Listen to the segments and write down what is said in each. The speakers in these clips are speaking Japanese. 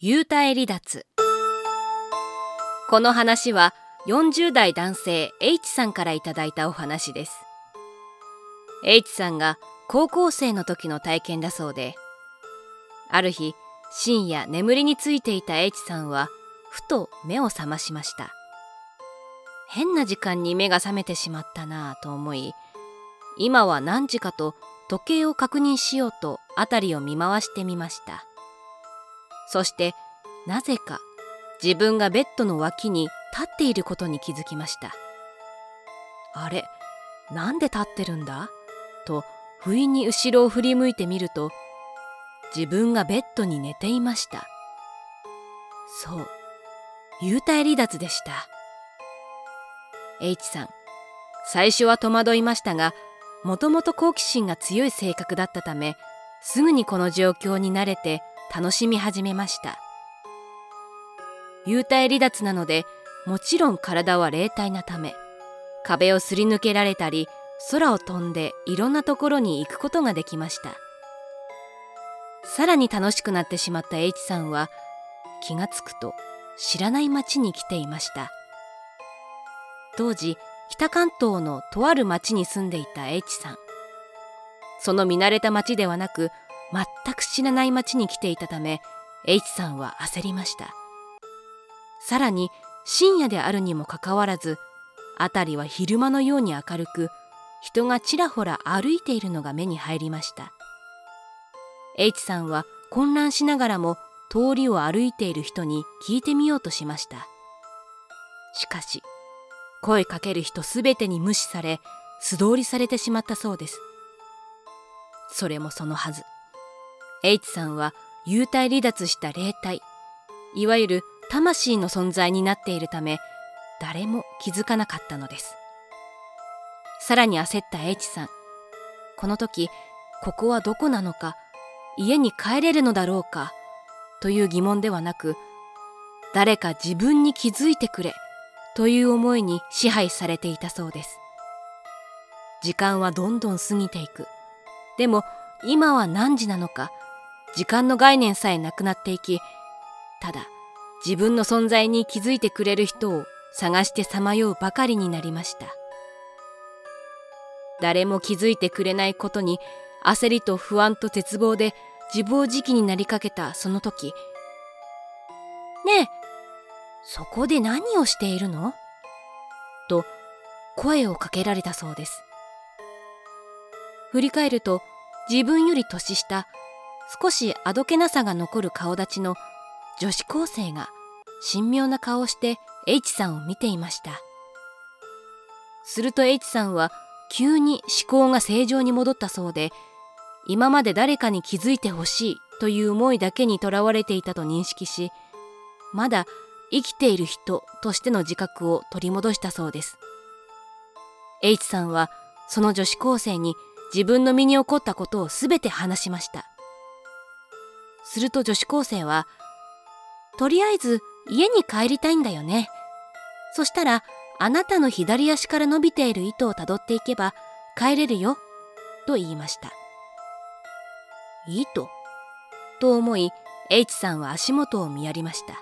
幽体離脱。この話は40代男性 H さんからいただいたお話です。H さんが高校生の時の体験だそうである日深夜眠りについていた H さんはふと目を覚ましました。変な時間に目が覚めてしまったなぁと思い今は何時かと時計を確認しようと辺りを見回してみました。そしてなぜか自分がベッドの脇に立っていることに気づきました。あれなんで立ってるんだ？と不意に後ろを振り向いてみると自分がベッドに寝ていました。そう幽体離脱でした。H さん最初は戸惑いましたがもともと好奇心が強い性格だったためすぐにこの状況に慣れて楽しみ始めました。幽体離脱なのでもちろん体は霊体なため壁をすり抜けられたり空を飛んでいろんなところに行くことができました。さらに楽しくなってしまった H さんは気がつくと知らない町に来ていました。当時北関東のとある町に住んでいた H さん。その見慣れた町ではなく全く知らない町に来ていたため H さんは焦りました。さらに深夜であるにもかかわらず辺りは昼間のように明るく人がちらほら歩いているのが目に入りました。H さんは混乱しながらも通りを歩いている人に聞いてみようとしました。しかし声かける人すべてに無視され素通りされてしまったそうです。それもそのはず。H さんは幽体離脱した霊体。いわゆる魂の存在になっているため誰も気づかなかったのです。さらに焦った H さん。この時ここはどこなのか家に帰れるのだろうかという疑問ではなく誰か自分に気づいてくれという思いに支配されていたそうです。時間はどんどん過ぎていく。でも今は何時なのか時間の概念さえなくなっていきただ自分の存在に気づいてくれる人を探してさまようばかりになりました。誰も気づいてくれないことに焦りと不安と絶望で自暴自棄になりかけたその時。ねえそこで何をしているの？と声をかけられたそうです。振り返ると自分より年下少しあどけなさが残る顔立ちの女子高生が神妙な顔をして H さんを見ていました。すると H さんは急に思考が正常に戻ったそうで今まで誰かに気づいてほしいという思いだけにとらわれていたと認識しまだ生きている人としての自覚を取り戻したそうです。H さんはその女子高生に自分の身に起こったことを全て話しました。すると女子高生はとりあえず家に帰りたいんだよね。そしたらあなたの左足から伸びている糸をたどっていけば帰れるよと言いました。糸と思い H さんは足元を見やりました。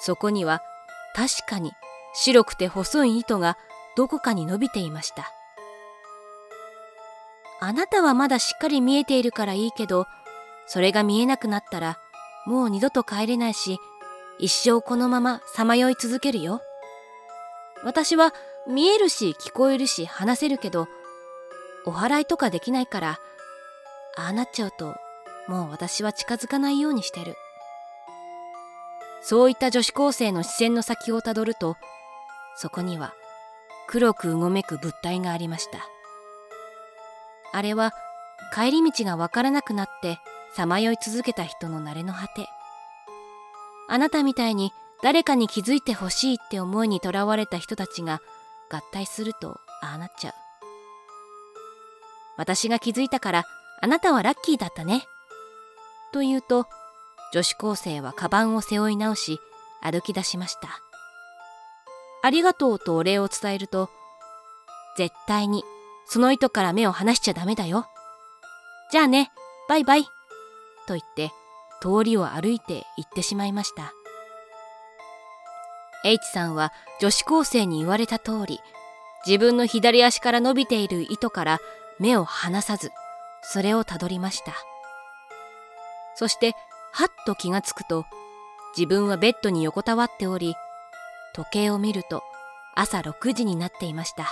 そこには確かに白くて細い糸がどこかに伸びていました。あなたはまだしっかり見えているからいいけどそれが見えなくなったらもう二度と帰れないし一生このままさまよい続けるよ。私は見えるし聞こえるし話せるけどお祓いとかできないからああなっちゃうともう私は近づかないようにしてる。そういった女子高生の視線の先をたどるとそこには黒くうごめく物体がありました。あれは帰り道がわからなくなってさまよい続けた人の慣れの果て。あなたみたいに誰かに気づいてほしいって思いにとらわれた人たちが合体するとああなっちゃう。私が気づいたからあなたはラッキーだったね。と言うと女子高生はカバンを背負い直し歩き出しました。ありがとうとお礼を伝えると絶対にその糸から目を離しちゃダメだよ。じゃあねバイバイ。と言って通りを歩いて行ってしまいました。H さんは女子高生に言われた通り自分の左足から伸びている糸から目を離さずそれをたどりました。そしてはっと気がつくと自分はベッドに横たわっており時計を見ると朝6時になっていました。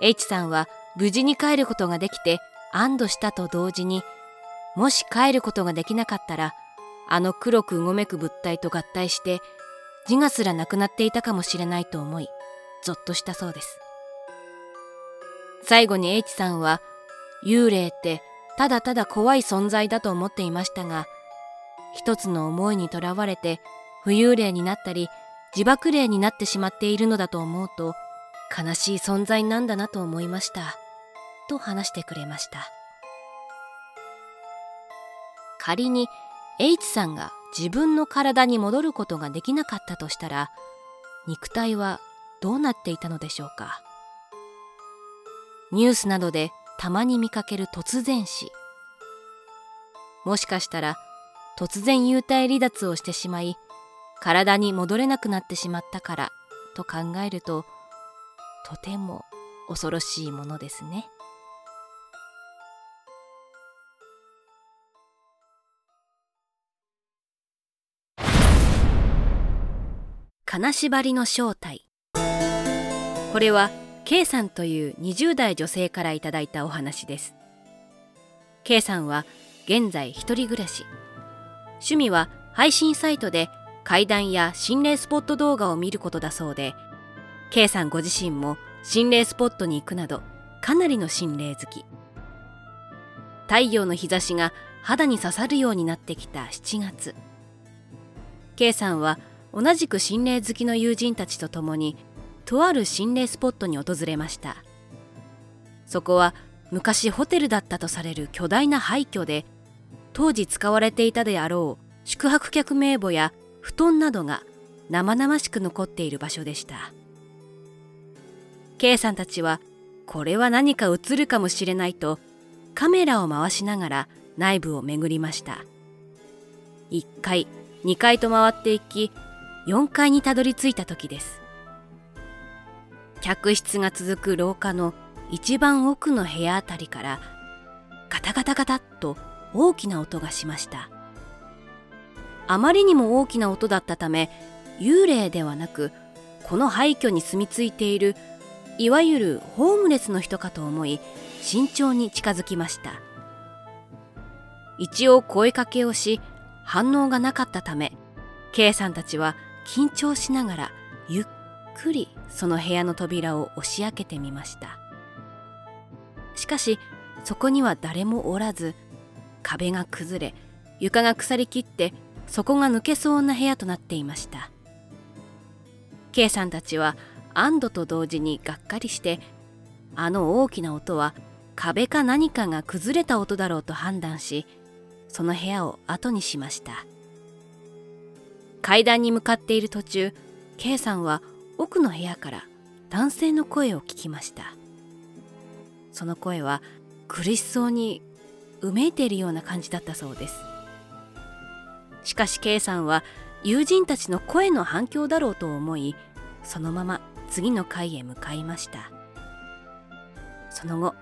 H さんは無事に帰ることができて安堵したと同時にもし帰ることができなかったらあの黒くうごめく物体と合体して自我すらなくなっていたかもしれないと思いゾッとしたそうです。最後に H さんは幽霊ってただただ怖い存在だと思っていましたが一つの思いにとらわれて浮遊霊になったり自爆霊になってしまっているのだと思うと悲しい存在なんだなと思いました。と話してくれました。仮に H さんが自分の体に戻ることができなかったとしたら肉体はどうなっていたのでしょうか？ニュースなどでたまに見かける突然死もしかしたら突然幽体離脱をしてしまい体に戻れなくなってしまったからと考えるととても恐ろしいものですね。金縛りの正体。これは K さんという20代女性からいただいたお話です。K さんは現在一人暮らし。趣味は配信サイトで怪談や心霊スポット動画を見ることだそうで K さんご自身も心霊スポットに行くなどかなりの心霊好き。太陽の日差しが肌に刺さるようになってきた7月。K さんは同じく心霊好きの友人たちと共にとある心霊スポットに訪れました。そこは昔ホテルだったとされる巨大な廃墟で当時使われていたであろう宿泊客名簿や布団などが生々しく残っている場所でした。K さんたちはこれは何か映るかもしれないとカメラを回しながら内部を巡りました。1階2階と回っていき4階にたどり着いた時です。客室が続く廊下の一番奥の部屋あたりからガタガタガタっと大きな音がしました。あまりにも大きな音だったため幽霊ではなくこの廃墟に住み着いているいわゆるホームレスの人かと思い慎重に近づきました。一応声かけをし反応がなかったため K さんたちは緊張しながらゆっくりその部屋の扉を押し開けてみました。しかしそこには誰もおらず壁が崩れ床が腐りきって底が抜けそうな部屋となっていました。K さんたちは安堵と同時にがっかりしてあの大きな音は壁か何かが崩れた音だろうと判断しその部屋を後にしました。階段に向かっている途中 K さんは奥の部屋から男性の声を聞きました。その声は苦しそうにうめいているような感じだったそうです。しかし K さんは友人たちの声の反響だろうと思いそのまま次の階へ向かいました。その後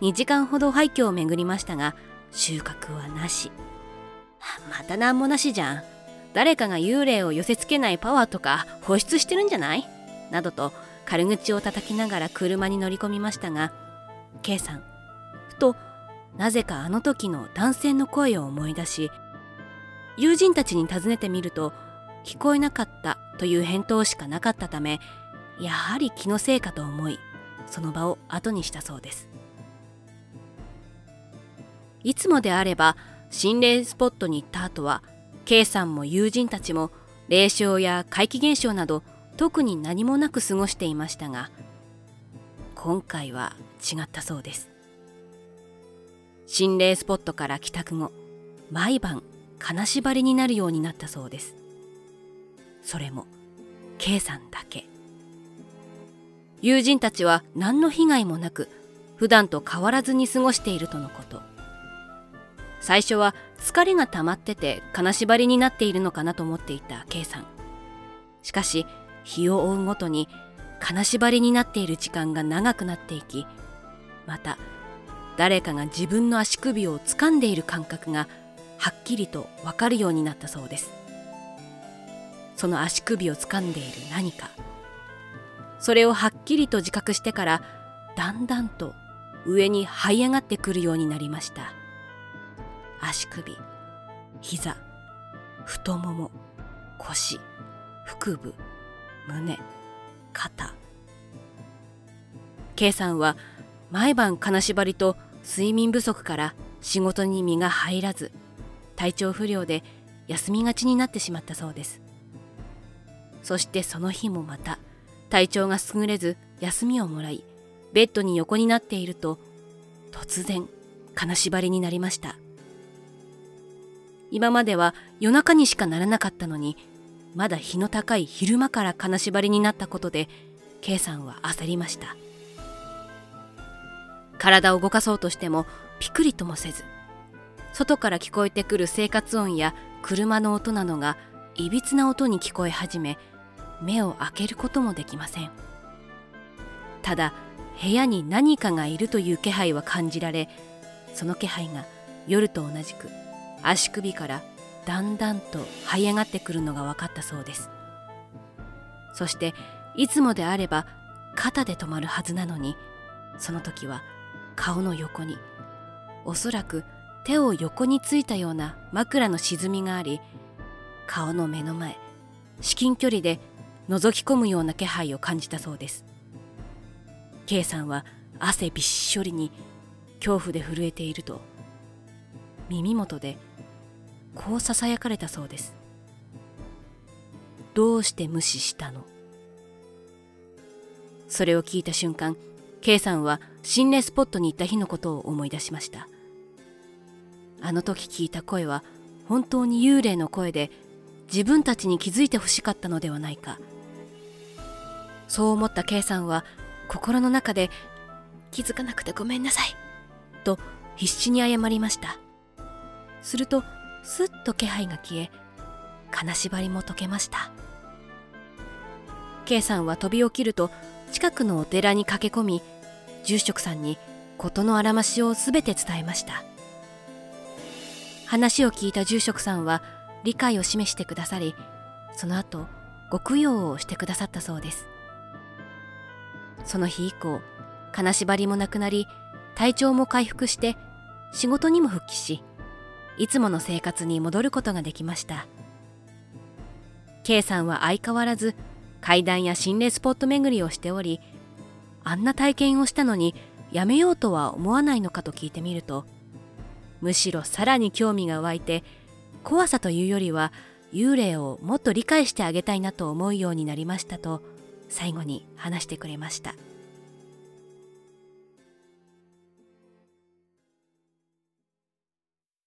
2時間ほど廃墟を巡りましたが収穫はなし。また何もなしじゃん。誰かが幽霊を寄せつけないパワーとか放出してるんじゃない？などと軽口を叩きながら車に乗り込みましたが K さんふとなぜかあの時の男性の声を思い出し友人たちに尋ねてみると聞こえなかったという返答しかなかったためやはり気のせいかと思いその場を後にしたそうです。いつもであれば心霊スポットに行った後は K さんも友人たちも霊障や怪奇現象など特に何もなく過ごしていましたが今回は違ったそうです。心霊スポットから帰宅後毎晩金縛りになるようになったそうです。それも K さんだけ。友人たちは何の被害もなく普段と変わらずに過ごしているとのこと。最初は疲れが溜まってて金縛りになっているのかなと思っていた K さん。しかし日を追うごとに金縛りになっている時間が長くなっていきまた誰かが自分の足首を掴んでいる感覚がはっきりとわかるようになったそうです。その足首を掴んでいる何か。それをはっきりと自覚してからだんだんと上に這い上がってくるようになりました。足首膝太もも腰腹部胸肩。K さんは毎晩金縛りと睡眠不足から仕事に身が入らず体調不良で休みがちになってしまったそうです。そしてその日もまた体調が優れず休みをもらいベッドに横になっていると突然金縛りになりました。今までは夜中にしかならなかったのにまだ日の高い昼間から金縛りになったことで K さんは焦りました。体を動かそうとしてもピクリともせず外から聞こえてくる生活音や車の音などがいびつな音に聞こえ始め目を開けることもできません。ただ部屋に何かがいるという気配は感じられその気配が夜と同じく足首からだんだんと這い上がってくるのが分かったそうです。そしていつもであれば肩で止まるはずなのにその時は顔の横におそらく手を横についたような枕の沈みがあり顔の目の前至近距離で覗き込むような気配を感じたそうです。K さんは汗びっしょりに恐怖で震えていると耳元でこうささやかれたそうです。どうして無視したの？それを聞いた瞬間 K さんは心霊スポットに行った日のことを思い出しました。あの時聞いた声は本当に幽霊の声で自分たちに気づいてほしかったのではないか。そう思った K さんは心の中で気づかなくてごめんなさいと必死に謝りました。するとすっと気配が消え金縛りも解けました。K さんは飛び起きると近くのお寺に駆け込み住職さんに事のあらましを全て伝えました。話を聞いた住職さんは理解を示してくださりその後ご供養をしてくださったそうです。その日以降金縛りもなくなり体調も回復して仕事にも復帰しいつもの生活に戻ることができました K さんは相変わらず階段や心霊スポット巡りをしておりあんな体験をしたのにやめようとは思わないのかと聞いてみるとむしろさらに興味が湧いて怖さというよりは幽霊をもっと理解してあげたいなと思うようになりましたと最後に話してくれました。